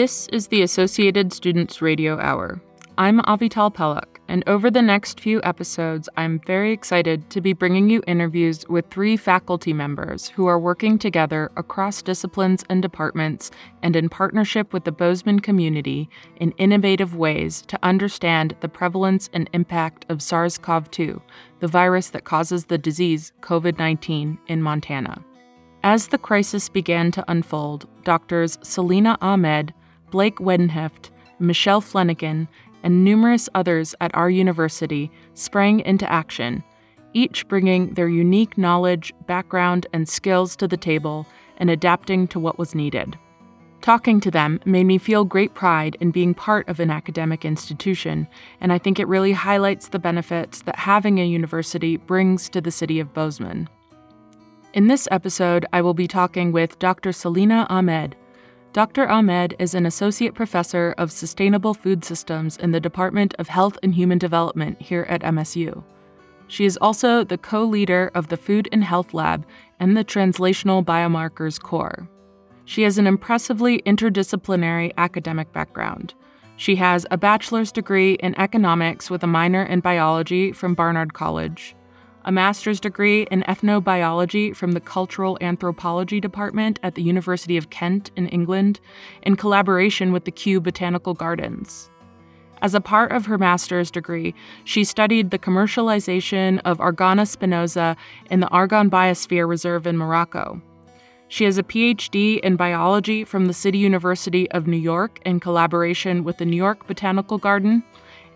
This is the Associated Students Radio Hour. I'm Avital Pelak, and over the next few episodes, I'm very excited to be bringing you interviews with three faculty members who are working together across disciplines and departments and in partnership with the Bozeman community in innovative ways to understand the prevalence and impact of SARS CoV 2, the virus that causes the disease COVID 19 in Montana. As the crisis began to unfold, doctors Selena Ahmed, Blake Wiedenheft, Michelle Flenniken, and numerous others at our university sprang into action, each bringing their unique knowledge, background, and skills to the table and adapting to what was needed. Talking to them made me feel great pride in being part of an academic institution, and I think it really highlights the benefits that having a university brings to the city of Bozeman. In this episode, I will be talking with Dr. Selena Ahmed, Dr. Ahmed is an associate professor of sustainable food systems in the Department of Health and Human Development here at MSU. She is also the co leader of the Food and Health Lab and the Translational Biomarkers Core. She has an impressively interdisciplinary academic background. She has a bachelor's degree in economics with a minor in biology from Barnard College a master's degree in ethnobiology from the Cultural Anthropology Department at the University of Kent in England, in collaboration with the Kew Botanical Gardens. As a part of her master's degree, she studied the commercialization of Argania spinosa in the Argonne Biosphere Reserve in Morocco. She has a PhD in biology from the City University of New York in collaboration with the New York Botanical Garden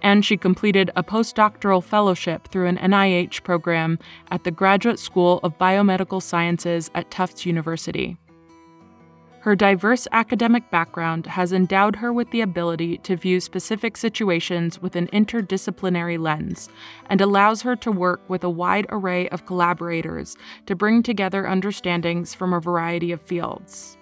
and she completed a postdoctoral fellowship through an NIH program at the Graduate School of Biomedical Sciences at Tufts University. Her diverse academic background has endowed her with the ability to view specific situations with an interdisciplinary lens and allows her to work with a wide array of collaborators to bring together understandings from a variety of fields.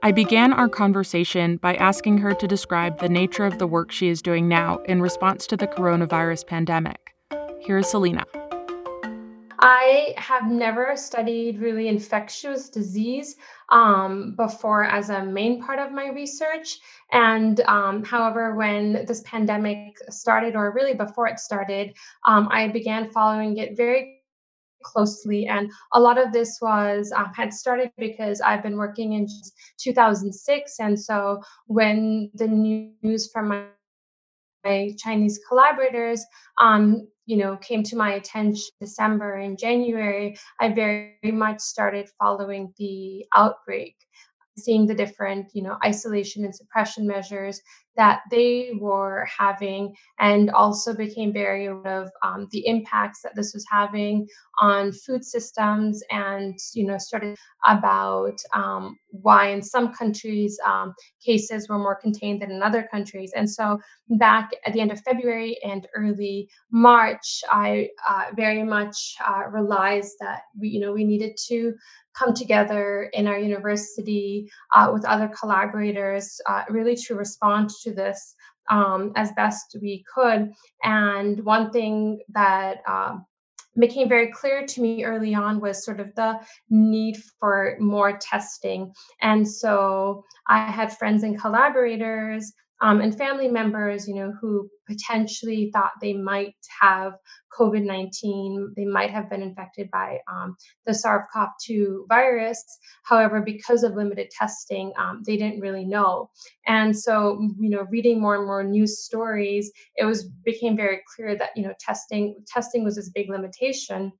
I began our conversation by asking her to describe the nature of the work she is doing now in response to the coronavirus pandemic. Here is Selena. I have never studied really infectious disease um, before as a main part of my research. And um, however, when this pandemic started, or really before it started, um, I began following it very closely. And a lot of this was um, had started because I've been working in 2006. And so when the news from my, my Chinese collaborators, um, you know, came to my attention December and January, I very much started following the outbreak seeing the different you know isolation and suppression measures that they were having and also became very aware of um, the impacts that this was having on food systems and you know started about um, why in some countries um, cases were more contained than in other countries. And so back at the end of february and early march i uh, very much uh, realized that we you know we needed to come together in our university uh, with other collaborators uh, really to respond to this um, as best we could. And one thing that uh, became very clear to me early on was sort of the need for more testing. And so I had friends and collaborators um, and family members, you know, who potentially thought they might have COVID 19, they might have been infected by um, the SARS CoV 2 virus. However, because of limited testing, um, they didn't really know. And so, you know, reading more and more news stories, it was became very clear that, you know, testing testing was this big limitation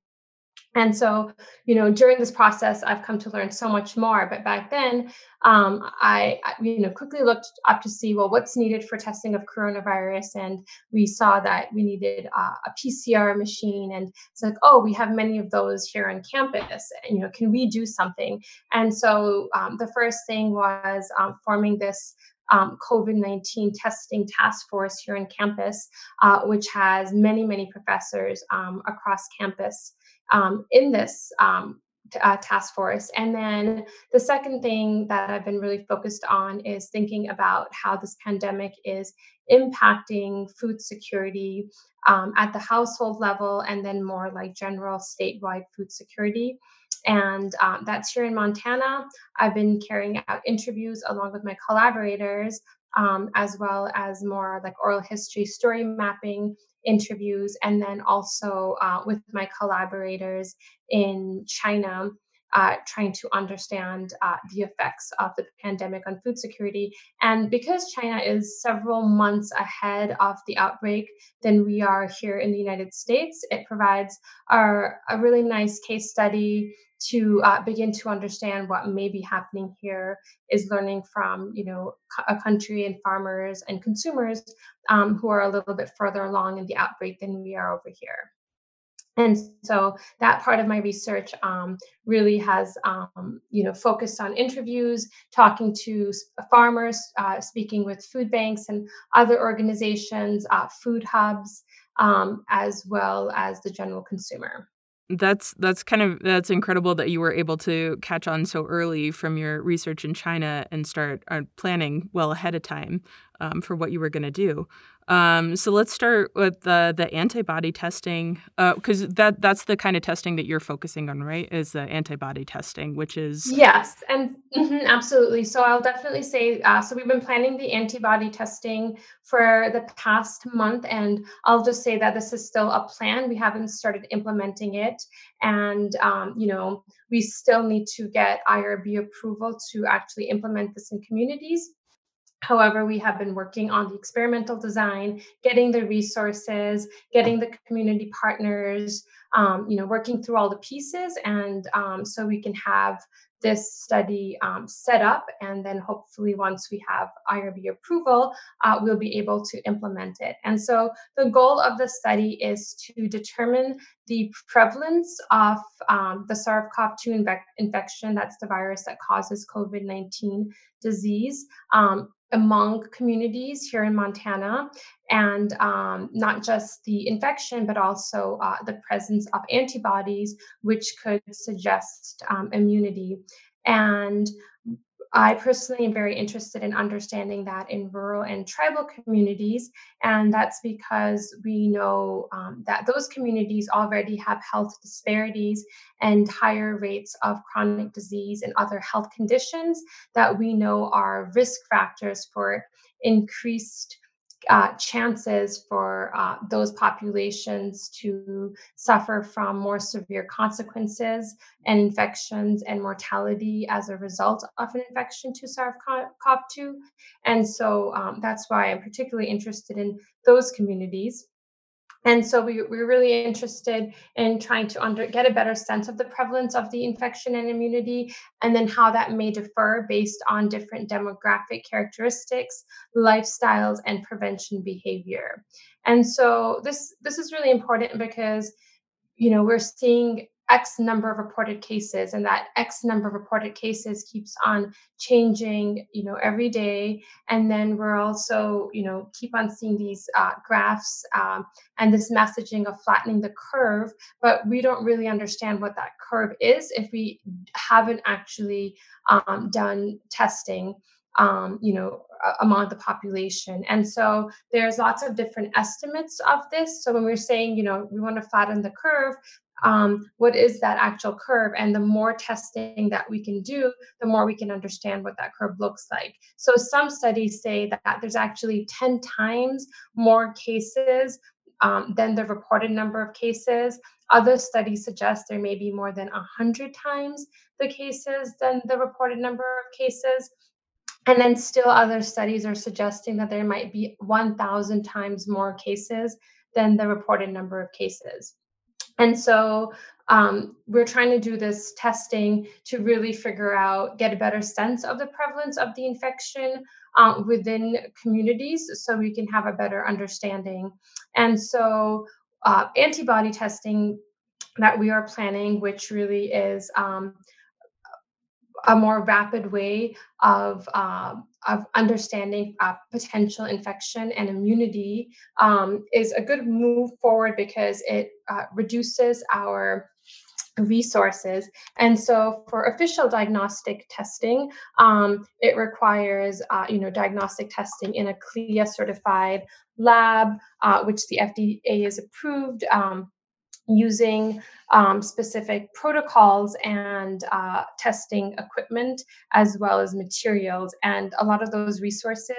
and so, you know, during this process, I've come to learn so much more. But back then, um, I, you know, quickly looked up to see, well, what's needed for testing of coronavirus, and we saw that we needed uh, a PCR machine, and it's like, oh, we have many of those here on campus. And, you know, can we do something? And so, um, the first thing was um, forming this um, COVID 19 testing task force here on campus, uh, which has many, many professors um, across campus um, in this um, t- uh, task force. And then the second thing that I've been really focused on is thinking about how this pandemic is impacting food security um, at the household level and then more like general statewide food security. and um, that's here in Montana. I've been carrying out interviews along with my collaborators, um, as well as more like oral history, story mapping interviews, and then also uh, with my collaborators in China uh, trying to understand uh, the effects of the pandemic on food security. And because China is several months ahead of the outbreak than we are here in the United States, it provides our, a really nice case study to uh, begin to understand what may be happening here is learning from you know a country and farmers and consumers um, who are a little bit further along in the outbreak than we are over here. And so that part of my research um, really has um, you know focused on interviews talking to farmers uh, speaking with food banks and other organizations uh, food hubs um, as well as the general consumer that's that's kind of that's incredible that you were able to catch on so early from your research in China and start uh, planning well ahead of time um, for what you were going to do. Um, so let's start with the the antibody testing because uh, that that's the kind of testing that you're focusing on, right? Is the antibody testing, which is yes, and mm-hmm, absolutely. So I'll definitely say uh, so. We've been planning the antibody testing for the past month, and I'll just say that this is still a plan. We haven't started implementing it, and um, you know we still need to get IRB approval to actually implement this in communities. However, we have been working on the experimental design, getting the resources, getting the community partners, um, you know, working through all the pieces, and um, so we can have this study um, set up, and then hopefully, once we have IRB approval, uh, we'll be able to implement it. And so, the goal of the study is to determine the prevalence of um, the SARS-CoV-2 inve- infection. That's the virus that causes COVID-19 disease um, among communities here in Montana, and um, not just the infection, but also uh, the presence of antibodies, which could suggest um, immunity. And I personally am very interested in understanding that in rural and tribal communities. And that's because we know um, that those communities already have health disparities and higher rates of chronic disease and other health conditions that we know are risk factors for increased uh, chances for uh, those populations to suffer from more severe consequences and infections and mortality as a result of an infection to SARS-CoV-2. And so um, that's why I'm particularly interested in those communities. And so we, we're really interested in trying to under, get a better sense of the prevalence of the infection and immunity, and then how that may differ based on different demographic characteristics, lifestyles, and prevention behavior. And so this this is really important because you know we're seeing X number of reported cases, and that X number of reported cases keeps on changing, you know, every day. And then we're also, you know, keep on seeing these uh, graphs um, and this messaging of flattening the curve, but we don't really understand what that curve is if we haven't actually um, done testing. Um, you know, among the population. And so there's lots of different estimates of this. So when we're saying, you know, we want to flatten the curve, um, what is that actual curve? And the more testing that we can do the more we can understand what that curve looks like. So some studies say that there's actually 10 times more cases um, than the reported number of cases. Other studies suggest there may be more than 100 times the cases than the reported number of cases. And then still other studies are suggesting that there might be 1000 times more cases than the reported number of cases and so um, we're trying to do this testing to really figure out, get a better sense of the prevalence of the infection um, within communities so we can have a better understanding. And so uh, antibody testing that we are planning, which really is um, a more rapid way of um, of understanding uh, potential infection and immunity um, is a good move forward because it uh, reduces our resources. And so for official diagnostic testing, um, it requires, uh, you know, diagnostic testing in a CLIA certified lab, uh, which the FDA is approved. Um, using um, specific protocols and uh, testing equipment as well as materials. And a lot of those resources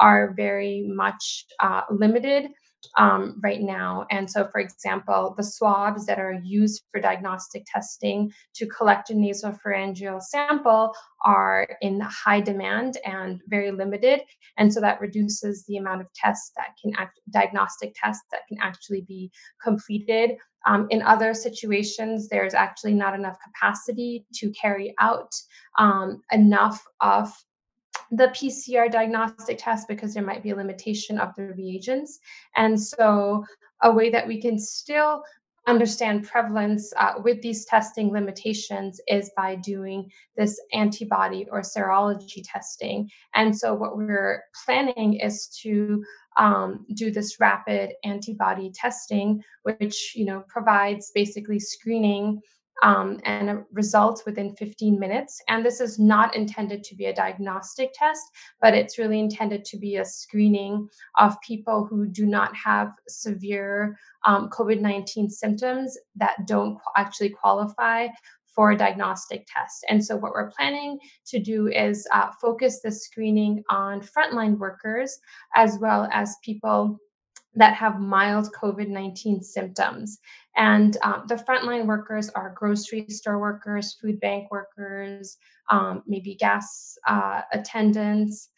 are very much uh, limited um, right now. And so, for example, the swabs that are used for diagnostic testing to collect a nasopharyngeal sample are in high demand and very limited. And so that reduces the amount of tests that can act, diagnostic tests that can actually be completed. Um, in other situations, there's actually not enough capacity to carry out um, enough of the PCR diagnostic test because there might be a limitation of the reagents. And so, a way that we can still understand prevalence uh, with these testing limitations is by doing this antibody or serology testing. And so, what we're planning is to um, do this rapid antibody testing, which you know provides basically screening um, and results within 15 minutes. And this is not intended to be a diagnostic test, but it's really intended to be a screening of people who do not have severe um, COVID 19 symptoms that don't actually qualify for a diagnostic test. And so, what we're planning to do is uh, focus the screening on frontline workers as well as people that have mild COVID 19 symptoms. And um, the frontline workers are grocery store workers, food bank workers, um, maybe gas uh, attendants,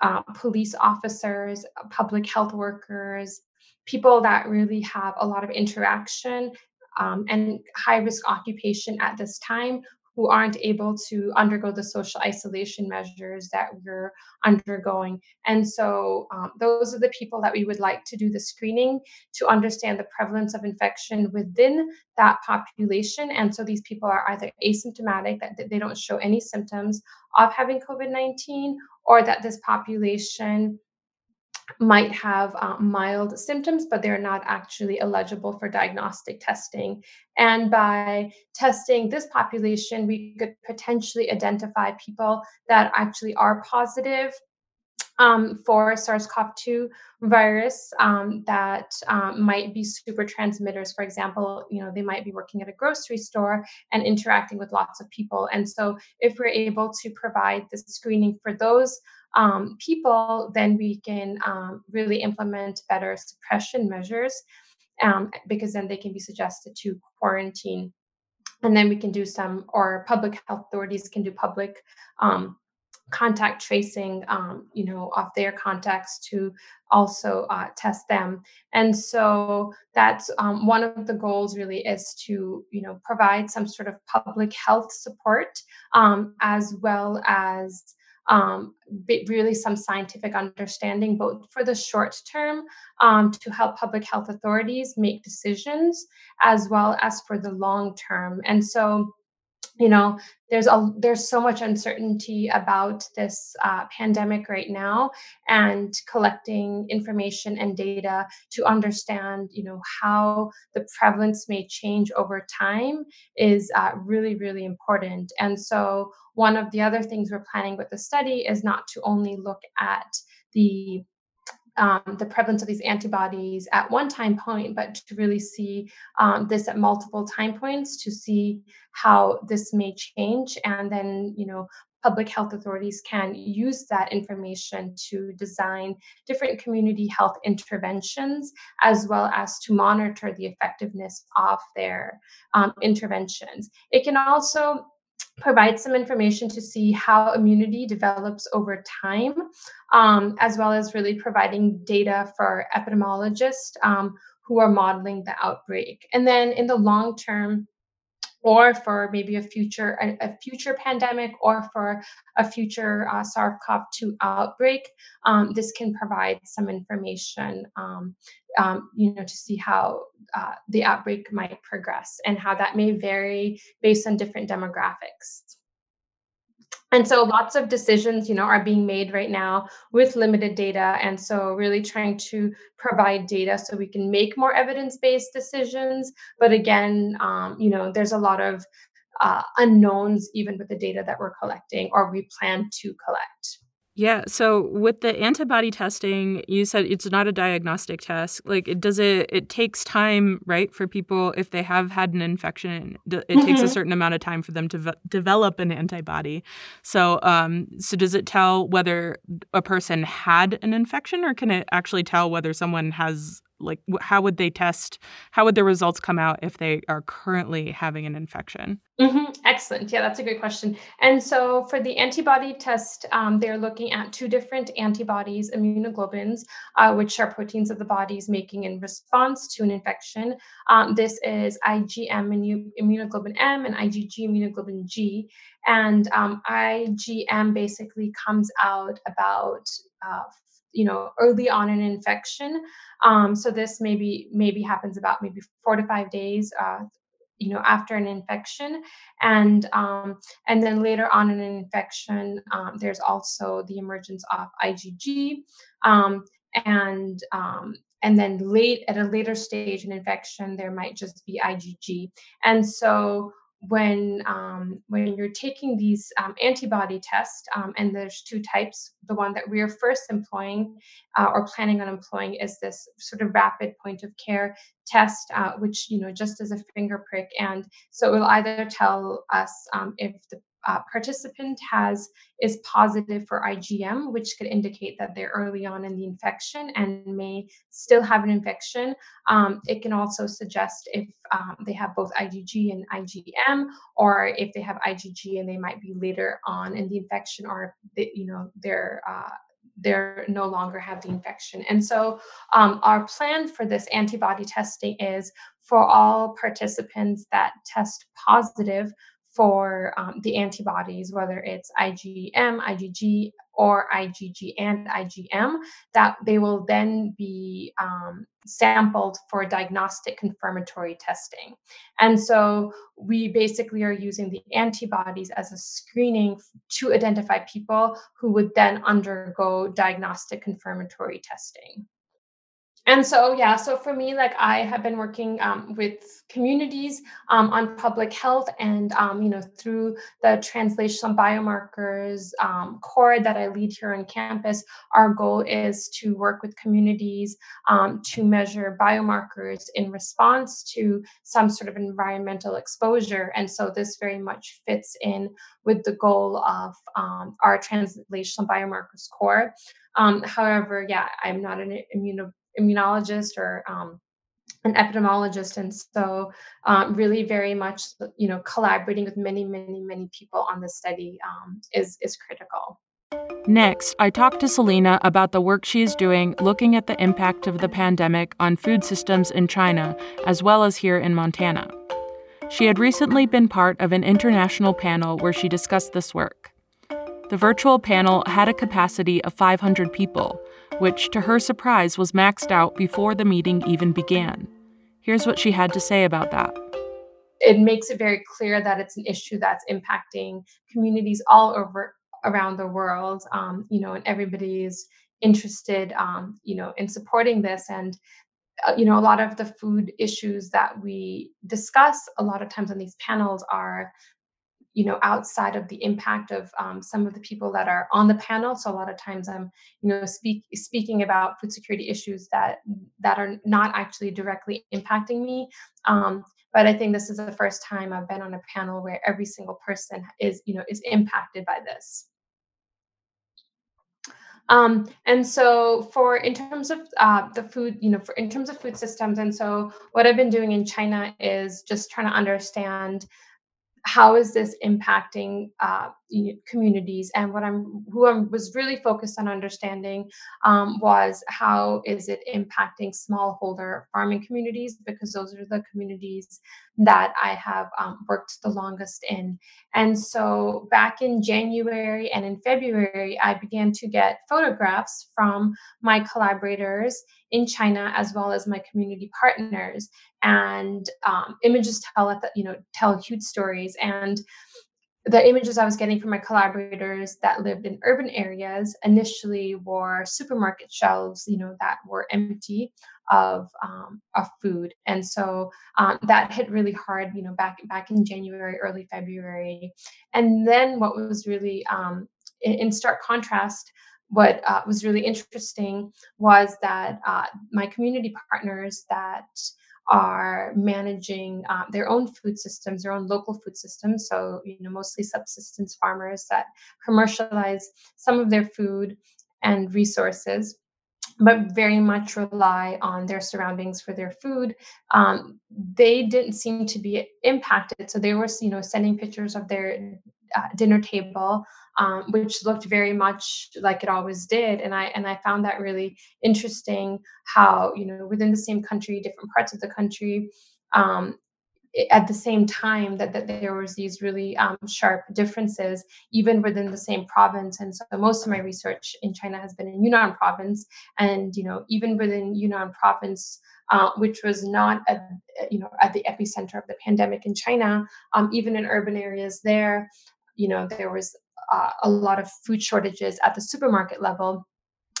uh, police officers, public health workers, people that really have a lot of interaction um, and high risk occupation at this time who aren't able to undergo the social isolation measures that we're undergoing. And so, um, those are the people that we would like to do the screening to understand the prevalence of infection within that population. And so, these people are either asymptomatic, that they don't show any symptoms of having COVID 19, or that this population might have uh, mild symptoms, but they're not actually eligible for diagnostic testing. And by testing this population, we could potentially identify people that actually are positive um, for SARS-CoV-2 virus um, that um, might be super transmitters. For example, you know they might be working at a grocery store and interacting with lots of people. And so, if we're able to provide the screening for those um, people, then we can um, really implement better suppression measures um, because then they can be suggested to quarantine. And then we can do some, or public health authorities can do public contact tracing, um, you know, of their contacts to also uh, test them. And so that's um, one of the goals really is to, you know, provide some sort of public health support um, as well as um, really some scientific understanding, both for the short term um, to help public health authorities make decisions, as well as for the long term. And so, you know there's a there's so much uncertainty about this uh, pandemic right now and collecting information and data to understand you know how the prevalence may change over time is uh, really really important. And so one of the other things we're planning with the study is not to only look at the um, the prevalence of these antibodies at one time point, but to really see um, this at multiple time points to see how this may change. And then, you know, public health authorities can use that information to design different community health interventions as well as to monitor the effectiveness of their um, interventions. It can also provide some information to see how immunity develops over time, um, as well as really providing data for epidemiologists um, who are modeling the outbreak. And then in the long term, or for maybe a future a, a future pandemic or for a future uh, SARS-CoV-2 outbreak, um, this can provide some information, um, um, you know, to see how uh, the outbreak might progress and how that may vary based on different demographics and so lots of decisions you know are being made right now with limited data and so really trying to provide data so we can make more evidence-based decisions. But again um, you know there's a lot of uh, unknowns even with the data that we're collecting or we plan to collect Yeah. So with the antibody testing, you said it's not a diagnostic test. Like, it does it? It takes time, right, for people if they have had an infection. It mm-hmm. takes a mm-hmm. certain amount of time for them to v- develop an antibody. So, um, so does it tell whether a person had an infection, or can it actually tell whether someone has like how would they test how would the results come out if they are currently having an infection? Mm-hmm. excellent. Yeah that's a great question. And so for the antibody test um, they're looking at two different antibodies immunoglobulins uh, which are proteins of the body's making in response to an infection. Um, this is igm immunoglobulin m and igg immunoglobulin g. And um, igm basically comes out about uh, you know early on an infection. Um, so this maybe maybe happens about maybe four to five days uh, you know after an infection. And um, and then later on in an infection um, there's also the emergence of igg um, and um, and then late at a later stage in infection there might just be igg and so when um, when you're taking these um, antibody tests, um, and there's two types. The one that we are first employing uh, or planning on employing is this sort of rapid point of care test, uh, which you know just as a finger prick, and so it will either tell us um, if the uh, participant has is positive for IgM, which could indicate that they're early on in the infection and may still have an infection. Um, it can also suggest if um, they have both IgG and IgM, or if they have IgG and they might be later on in the infection, or they, you know they're uh, they're no longer have the infection. And so um, our plan for this antibody testing is for all participants that test positive for um, the antibodies, whether it's IgM, IgG, or IgG and IgM, that they will then be um, sampled for diagnostic confirmatory testing. And so we basically are using the antibodies as a screening to identify people who would then undergo diagnostic confirmatory testing and so yeah so for me like i have been working um, with communities um, on public health and um, you know through the translational biomarkers um, core that i lead here on campus our goal is to work with communities um, to measure biomarkers in response to some sort of environmental exposure. And so this very much fits in with the goal of um, our translational biomarkers core. However, yeah, I'm not an immuno immunologist or um, an epidemiologist and so um, really very much you know collaborating with many many many people on the study um, is is critical Next, I talked to Selena about the work she is doing looking at the impact of the pandemic on food systems in China, as well as here in Montana. She had recently been part of an international panel where she discussed this work. The virtual panel had a capacity of 500 people, which, to her surprise, was maxed out before the meeting even began. Here's what she had to say about that. It makes it very clear that it's an issue that's impacting communities all over around the world, um, you know, and everybody is interested, um, you know, in supporting this. And uh, you know, a lot of the food issues that we discuss a lot of times on these panels are you know outside of the impact of um, some of the people that are on the panel. So a lot of times i'm you know speak, speaking about food security issues that that are not actually directly impacting me. Um, but i think this is the first time i've been on a panel where every single person is you know is impacted by this. Um, and so for in terms of uh, the food, you know, for in terms of food systems, and so what I've been doing in China is just trying to understand how is this impacting uh, communities? And what i'm who i was really focused on understanding um, was how is it impacting smallholder farming communities? Because those are the communities that i have um, worked the longest in. And so back in january and in february i began to get photographs from my collaborators in china as well as my community partners. And um, images tell you know tell huge stories. And the images I was getting from my collaborators that lived in urban areas initially were supermarket shelves, you know, that were empty of um, of food, and so um, that hit really hard, you know, back back in January, early February, and then what was really um, in, in stark contrast what uh, was really interesting was that uh, my community partners that are managing uh, their own food systems, their own local food systems. So, you know, mostly subsistence farmers that commercialize some of their food and resources but very much rely on their surroundings for their food. Um, they didn't seem to be impacted, so they were, you know, sending pictures of their uh, dinner table, um, which looked very much like it always did. And I and I found that really interesting. How you know within the same country, different parts of the country, um, at the same time that, that there was these really um, sharp differences even within the same province and so most of my research in china has been in yunnan province and you know even within yunnan province uh, which was not at you know at the epicenter of the pandemic in china um, even in urban areas there you know there was uh, a lot of food shortages at the supermarket level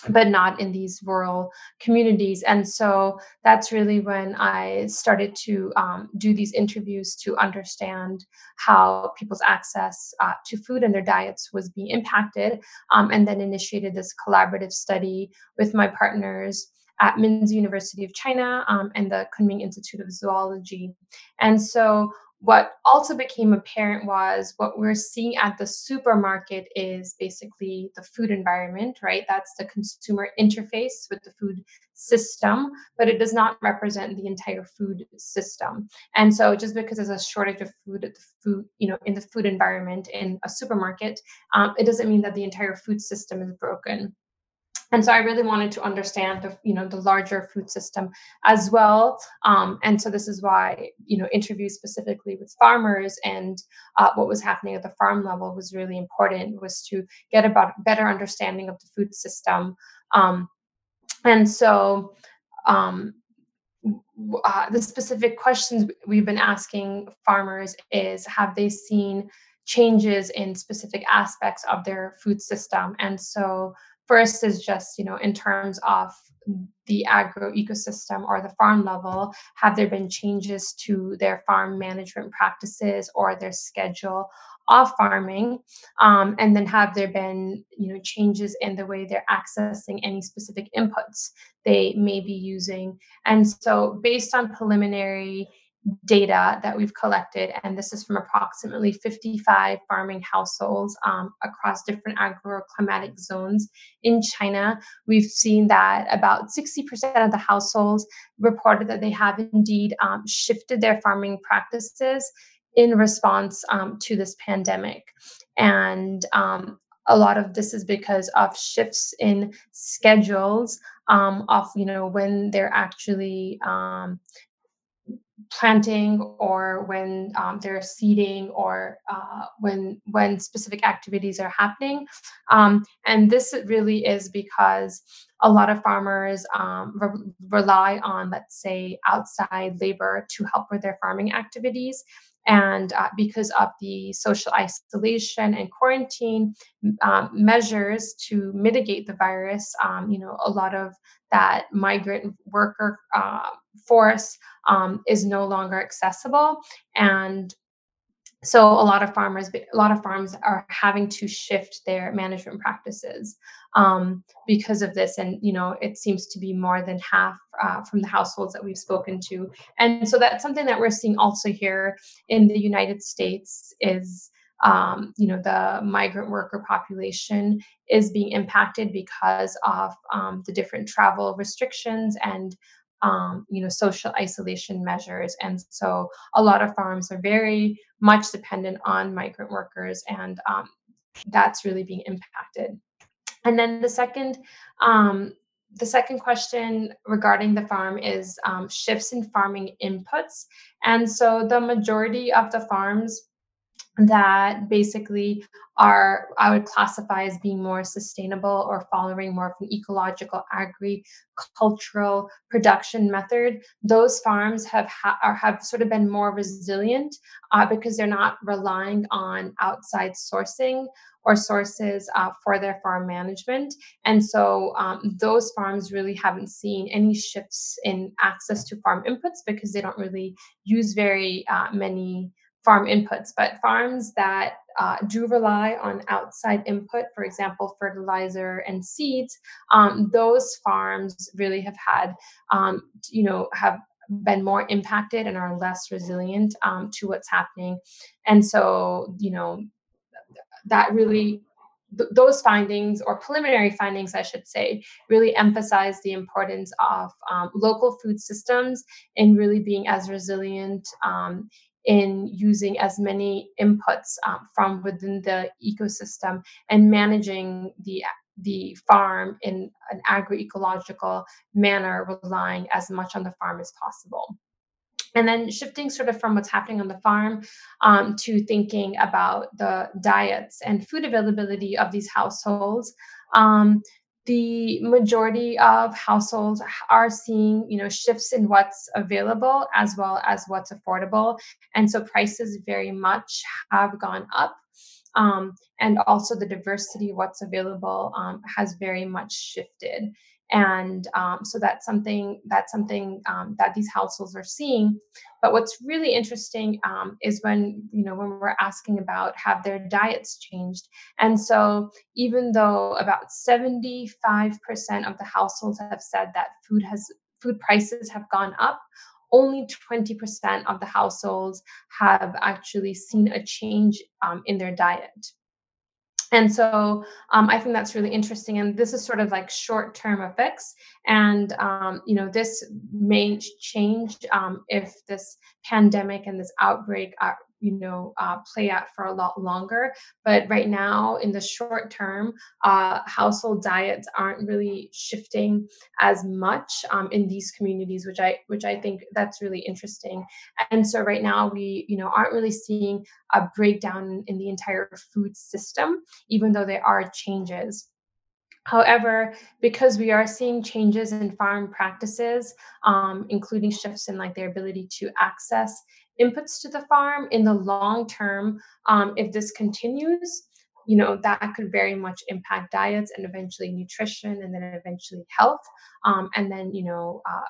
but not in these rural communities. And so that's really when I started to um, do these interviews to understand how people's access uh, to food and their diets was being impacted, um, and then initiated this collaborative study with my partners at Minzu University of China um, and the Kunming Institute of Zoology. And so what also became apparent was what we're seeing at the supermarket is basically the food environment, right? That's the consumer interface with the food system, but it does not represent the entire food system. And so just because there's a shortage of food at the food, you know, in the food environment in a supermarket, um, it doesn't mean that the entire food system is broken and so i really wanted to understand the you know the larger food system as well. Um, and so this is why you know interviews specifically with farmers and uh, what was happening at the farm level was really important was to get about better understanding of the food system. Um, and so um, uh, the specific questions we've been asking farmers is have they seen changes in specific aspects of their food system? And so First is just, you know, in terms of the agro ecosystem or the farm level, have there been changes to their farm management practices or their schedule of farming? Um, and then have there been, you know, changes in the way they're accessing any specific inputs they may be using? And so based on preliminary data that we've collected, and this is from approximately 55 farming households um, across different agroclimatic zones in China. We've seen that about 60% of the households reported that they have indeed um, shifted their farming practices in response um, to this pandemic. And um, a lot of this is because of shifts in schedules um, of you know when they're actually um, planting or when um, they're seeding or uh, when when specific activities are happening. Um, and this really is because a lot of farmers um, re- rely on let's say outside labor to help with their farming activities and uh, because of the social isolation and quarantine um, measures to mitigate the virus, um, you know, a lot of that migrant worker uh, force um, is no longer accessible. And so a lot of farmers a lot of farms are having to shift their management practices um, because of this. And you know it seems to be more than half uh, from the households that we've spoken to. And so that's something that we're seeing also here in the united states is um, you know the migrant worker population is being impacted because of um, the different travel restrictions and um, you know social isolation measures. And so a lot of farms are very much dependent on migrant workers and um, that's really being impacted. And then the second um, the second question regarding the farm is um, shifts in farming inputs. And so the majority of the farms that basically are I would classify as being more sustainable or following more of an ecological agricultural production method. Those farms have ha- have sort of been more resilient uh, because they're not relying on outside sourcing or sources uh, for their farm management. And so um, those farms really haven't seen any shifts in access to farm inputs because they don't really use very uh, many farm inputs, but farms that uh, do rely on outside input, for example, fertilizer and seeds, um, those farms really have had, um, you know, have been more impacted and are less resilient um, to what's happening. And so, you know, that really th- those findings or preliminary findings i should say really emphasize the importance of um, local food systems in really being as resilient um, in using as many inputs um, from within the ecosystem and managing the the farm in an agroecological manner relying as much on the farm as possible. And then shifting sort of from what's happening on the farm um, to thinking about the diets and food availability of these households um, the majority of households are seeing you know shifts in what's available as well as what's affordable. And so prices very much have gone up. Um, and also the diversity of what's available um, has very much shifted and um, so that's something that's something um, that these households are seeing. But what's really interesting um, is when you know when we're asking about have their diets changed. And so even though about 75% of the households have said that food has food prices have gone up only 20% of the households have actually seen a change um, in their diet and so um, i think that's really interesting and this is sort of like short term effects and um, you know this may change um, if this pandemic and this outbreak are, you know uh, play out for a lot longer but right now in the short term uh, household diets aren't really shifting as much um, in these communities which i which i think that's really interesting. And so right now we you know aren't really seeing a breakdown in the entire food system even though there are changes. However, because we are seeing changes in farm practices, um, including shifts in like their ability to access inputs to the farm in the long term, um, if this continues, you know that could very much impact diets and eventually nutrition and then eventually health um, and then you know uh,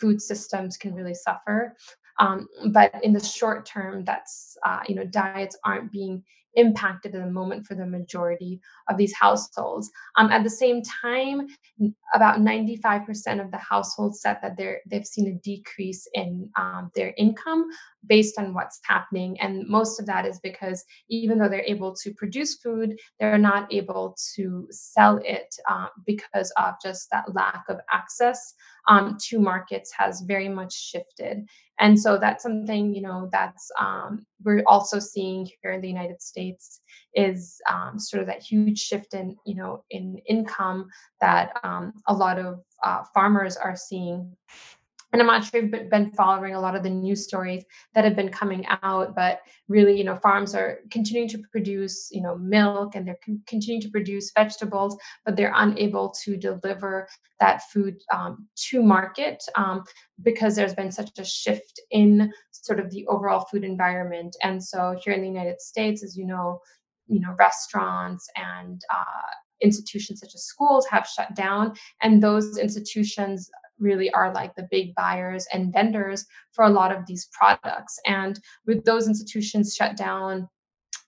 food systems can really suffer um, but in the short term that's uh, you know diets aren't being impacted at the moment for the majority of these households. Um, at the same time, about 95% of the households said that they're, they've seen a decrease in um, their income based on what's happening. And most of that is because even though they're able to produce food, they're not able to sell it uh, because of just that lack of access um, to markets has very much shifted. And so that's something, you know, that's um, we're also seeing here in the United States is um, sort of that huge shift in, you know, in income that um, a lot of uh, farmers are seeing and I'm not sure you've been following a lot of the news stories that have been coming out, but really, you know, farms are continuing to produce, you know, milk and they're con- continuing to produce vegetables, but they're unable to deliver that food um, to market um, because there's been such a shift in sort of the overall food environment. And so here in the United States, as you know, you know, restaurants and uh, institutions such as schools have shut down and those institutions really are like the big buyers and vendors for a lot of these products. And with those institutions shut down,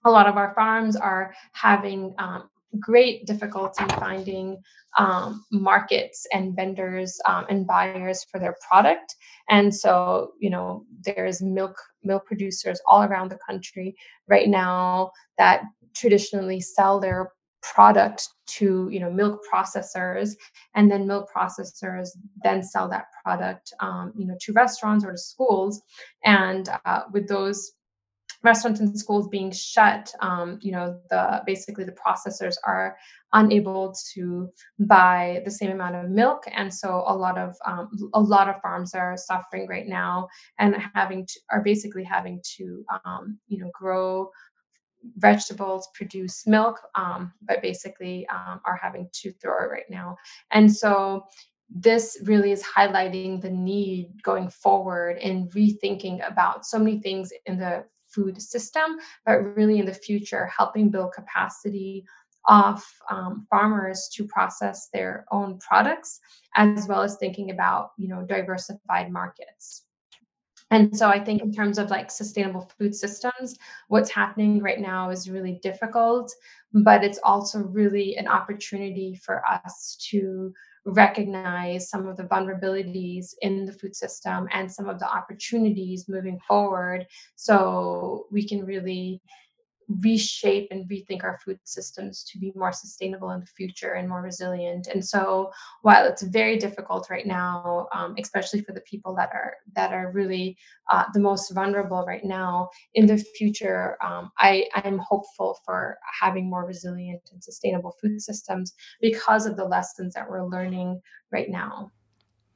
a lot of our farms are having um, great difficulty finding um, markets and vendors um, and buyers for their product. And so, you know, there's milk milk producers all around the country right now that traditionally sell their product to you know milk processors and then milk processors then sell that product um, you know to restaurants or to schools. And uh, with those restaurants and schools being shut um, you know the basically the processors are unable to buy the same amount of milk. And so a lot of um, a lot of farms are suffering right now and having to are basically having to um, you know grow vegetables produce milk, um, but basically um, are having to throw it right now. And so this really is highlighting the need going forward in rethinking about so many things in the food system, but really in the future, helping build capacity of um, farmers to process their own products, as well as thinking about you know diversified markets. And so I think in terms of like sustainable food systems, what's happening right now is really difficult, but it's also really an opportunity for us to recognize some of the vulnerabilities in the food system and some of the opportunities moving forward so we can really reshape and rethink our food systems to be more sustainable in the future and more resilient. And so, while it's very difficult right now, um, especially for the people that are that are really uh, the most vulnerable right now, in the future, um, I am hopeful for having more resilient and sustainable food systems because of the lessons that we're learning right now.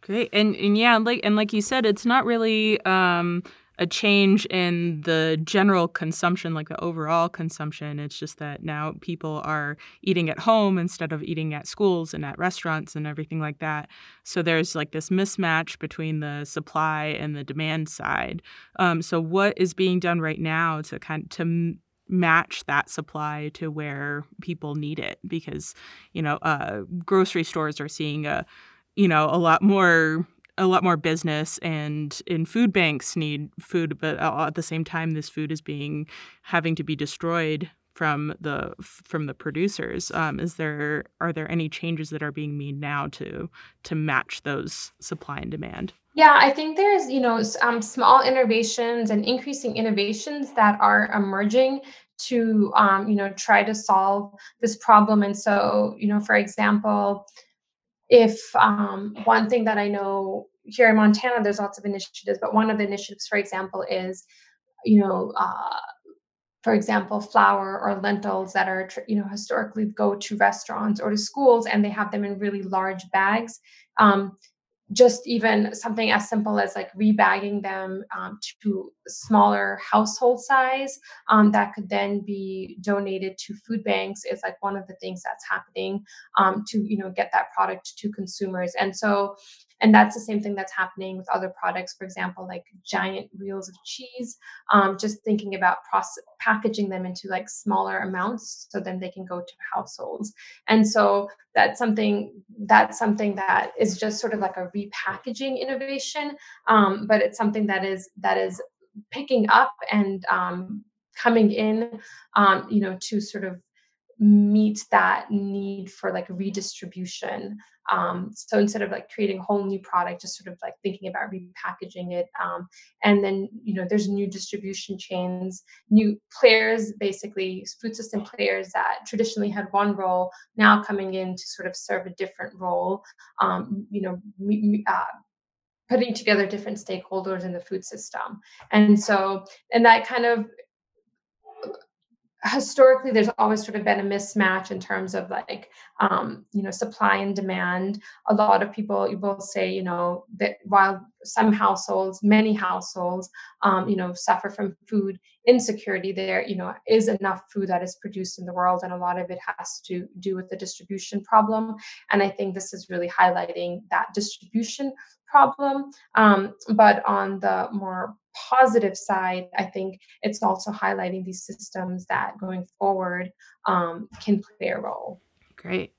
Great, and and yeah, like and like you said, it's not really. Um, a change in the general consumption, like the overall consumption. It's just that now people are eating at home instead of eating at schools and at restaurants and everything like that. So there's like this mismatch between the supply and the demand side. Um, so what is being done right now to kind to match that supply to where people need it? Because you know, uh, grocery stores are seeing a you know a lot more a lot more business and in food banks need food but at the same time this food is being having to be destroyed from the from the producers. Um, is there are there any changes that are being made now to to match those supply and demand? Yeah i think there's you know um, small innovations and increasing innovations that are emerging to um, you know try to solve this problem. And so you know for example if um, one thing that I know here in Montana, there's lots of initiatives, but one of the initiatives, for example, is, you know, uh, for example, flour or lentils that are, you know, historically go to restaurants or to schools and they have them in really large bags. Um, just even something as simple as like rebagging them um, to smaller household size um, that could then be donated to food banks is like one of the things that's happening um, to you know get that product to consumers. And so and that's the same thing that's happening with other products for example like giant wheels of cheese um, just thinking about process, packaging them into like smaller amounts so then they can go to households. And so that's something that's something that is just sort of like a repackaging innovation um, but it's something that is that is picking up and um, coming in um, you know to sort of meet that need for like redistribution um, so instead of like creating a whole new product just sort of like thinking about repackaging it um, and then you know there's new distribution chains new players basically food system players that traditionally had one role now coming in to sort of serve a different role um, you know uh, putting together different stakeholders in the food system. And so and that kind of historically there's always sort of been a mismatch in terms of like um, you know supply and demand. A lot of people will say you know that while some households many households um, you know suffer from food insecurity there you know is enough food that is produced in the world and a lot of it has to do with the distribution problem. And i think this is really highlighting that distribution problem. Um, but on the more positive side, I think it's also highlighting these systems that going forward um, can play a role. Great.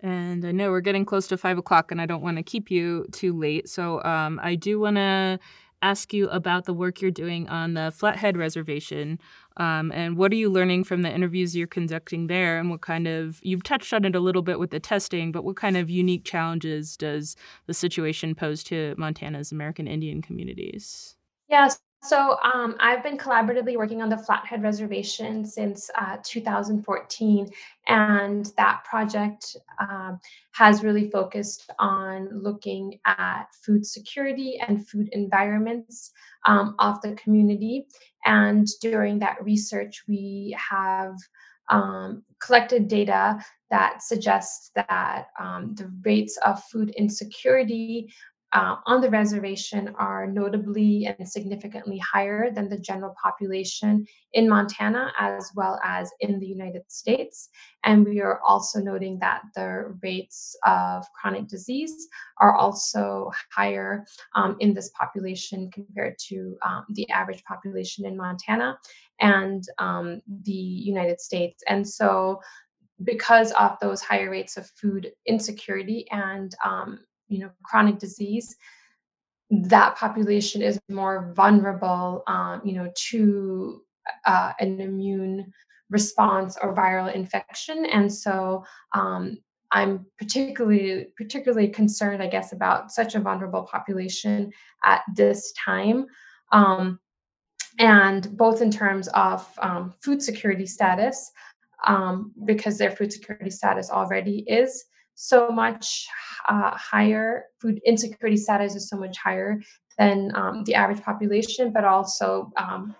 And I know we're getting close to five o'clock, and I don't want to keep you too late. So um, I do want to ask you about the work you're doing on the Flathead Reservation. Um, and what are you learning from the interviews you're conducting there? And what kind of, you've touched on it a little bit with the testing, but what kind of unique challenges does the situation pose to Montana's American Indian communities? Yes. So um, I've been collaboratively working on the Flathead Reservation since uh, 2014, and that project um, has really focused on looking at food security and food environments um, of the community. And during that research, we have um, collected data that suggests that um, the rates of food insecurity uh, on the reservation are notably and significantly higher than the general population in Montana as well as in the United States. And we are also noting that the rates of chronic disease are also higher um, in this population compared to um, the average population in Montana and um, the United States. And so because of those higher rates of food insecurity and um, you know chronic disease that population is more vulnerable, um, you know, to uh, an immune response or viral infection, and so um, I'm particularly particularly concerned, I guess, about such a vulnerable population at this time. Um, and both in terms of um, food security status, um, because their food security status already is so much uh, higher, food insecurity status is so much higher than um, the average population, but also um,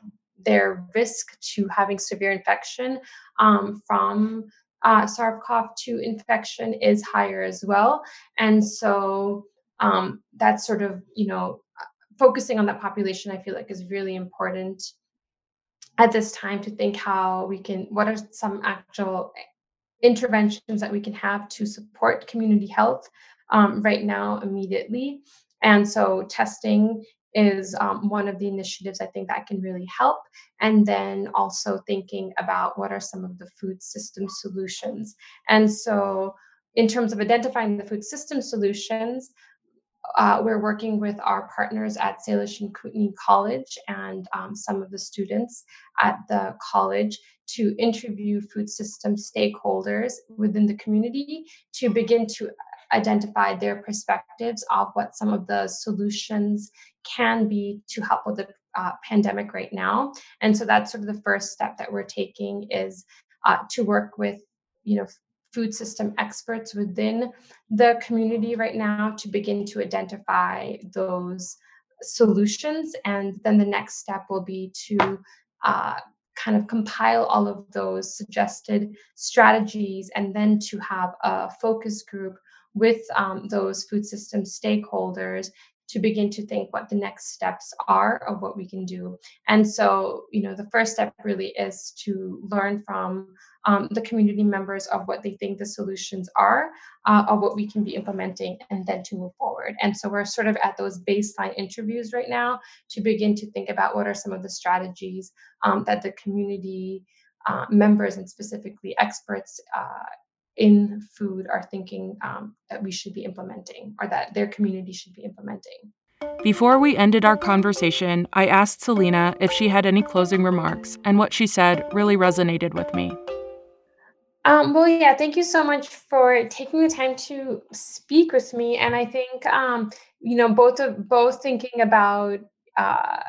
their risk to having severe infection um, from uh, SARS-CoV-2 infection is higher as well. And so um, that's sort of, you know, focusing on that population, I feel like is really important at this time to think how we can, what are some actual interventions that we can have to support community health um, right now immediately. And so testing is um, one of the initiatives I think that can really help. And then also thinking about what are some of the food system solutions. And so, in terms of identifying the food system solutions, uh, we're working with our partners at Salish and Kootenai College and um, some of the students at the college to interview food system stakeholders within the community to begin to identify their perspectives of what some of the solutions can be to help with the uh, pandemic right now. And so that's sort of the first step that we're taking is uh, to work with, you know, food system experts within the community right now to begin to identify those solutions. And then the next step will be to uh, kind of compile all of those suggested strategies and then to have a focus group with um, those food system stakeholders to begin to think what the next steps are of what we can do. And so, you know, the first step really is to learn from um, the community members of what they think the solutions are, uh, of what we can be implementing, and then to move forward. And so we're sort of at those baseline interviews right now to begin to think about what are some of the strategies um, that the community uh, members and specifically experts uh, in food are thinking um, that we should be implementing or that their community should be implementing. Before we ended our conversation, I asked Selena if she had any closing remarks, and what she said really resonated with me. Um, well, yeah, thank you so much for taking the time to speak with me. And I think, um, you know, both of both thinking about uh,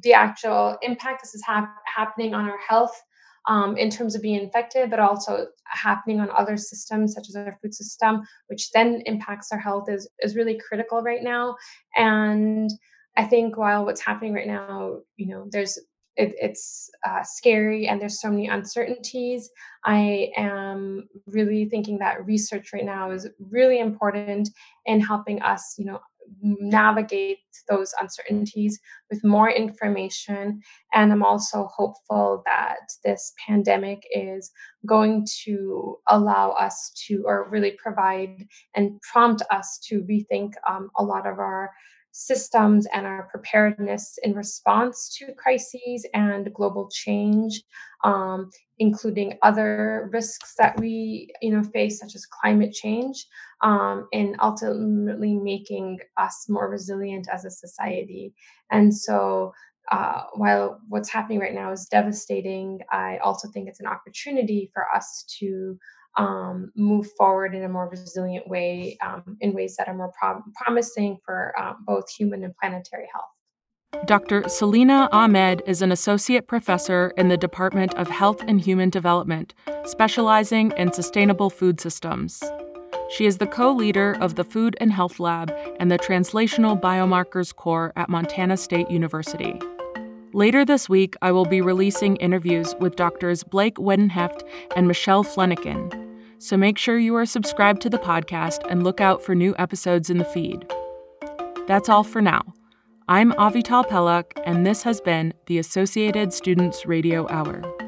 the actual impact this is ha- happening on our health um, in terms of being infected, but also happening on other systems such as our food system, which then impacts our health, is is really critical right now. And I think while what's happening right now, you know, there's it, it's uh, scary and there's so many uncertainties. I am really thinking that research right now is really important in helping us, you know, navigate those uncertainties with more information. And I'm also hopeful that this pandemic is going to allow us to, or really provide and prompt us to rethink um, a lot of our systems and our preparedness in response to crises and global change, um, including other risks that we you know face, such as climate change, um, and ultimately making us more resilient as a society. And so. Uh, while what's happening right now is devastating, I also think it's an opportunity for us to um, move forward in a more resilient way um, in ways that are more pro- promising for um, both human and planetary health. Dr. Selena Ahmed is an associate professor in the Department of Health and Human Development, specializing in sustainable food systems. She is the co leader of the Food and Health Lab and the Translational Biomarkers Core at Montana State University. Later this week, I will be releasing interviews with doctors Blake Wiedenheft and Michelle Flenniken. So make sure you are subscribed to the podcast and look out for new episodes in the feed. That's all for now. I'm Avital Pelak, and this has been the Associated Students Radio Hour.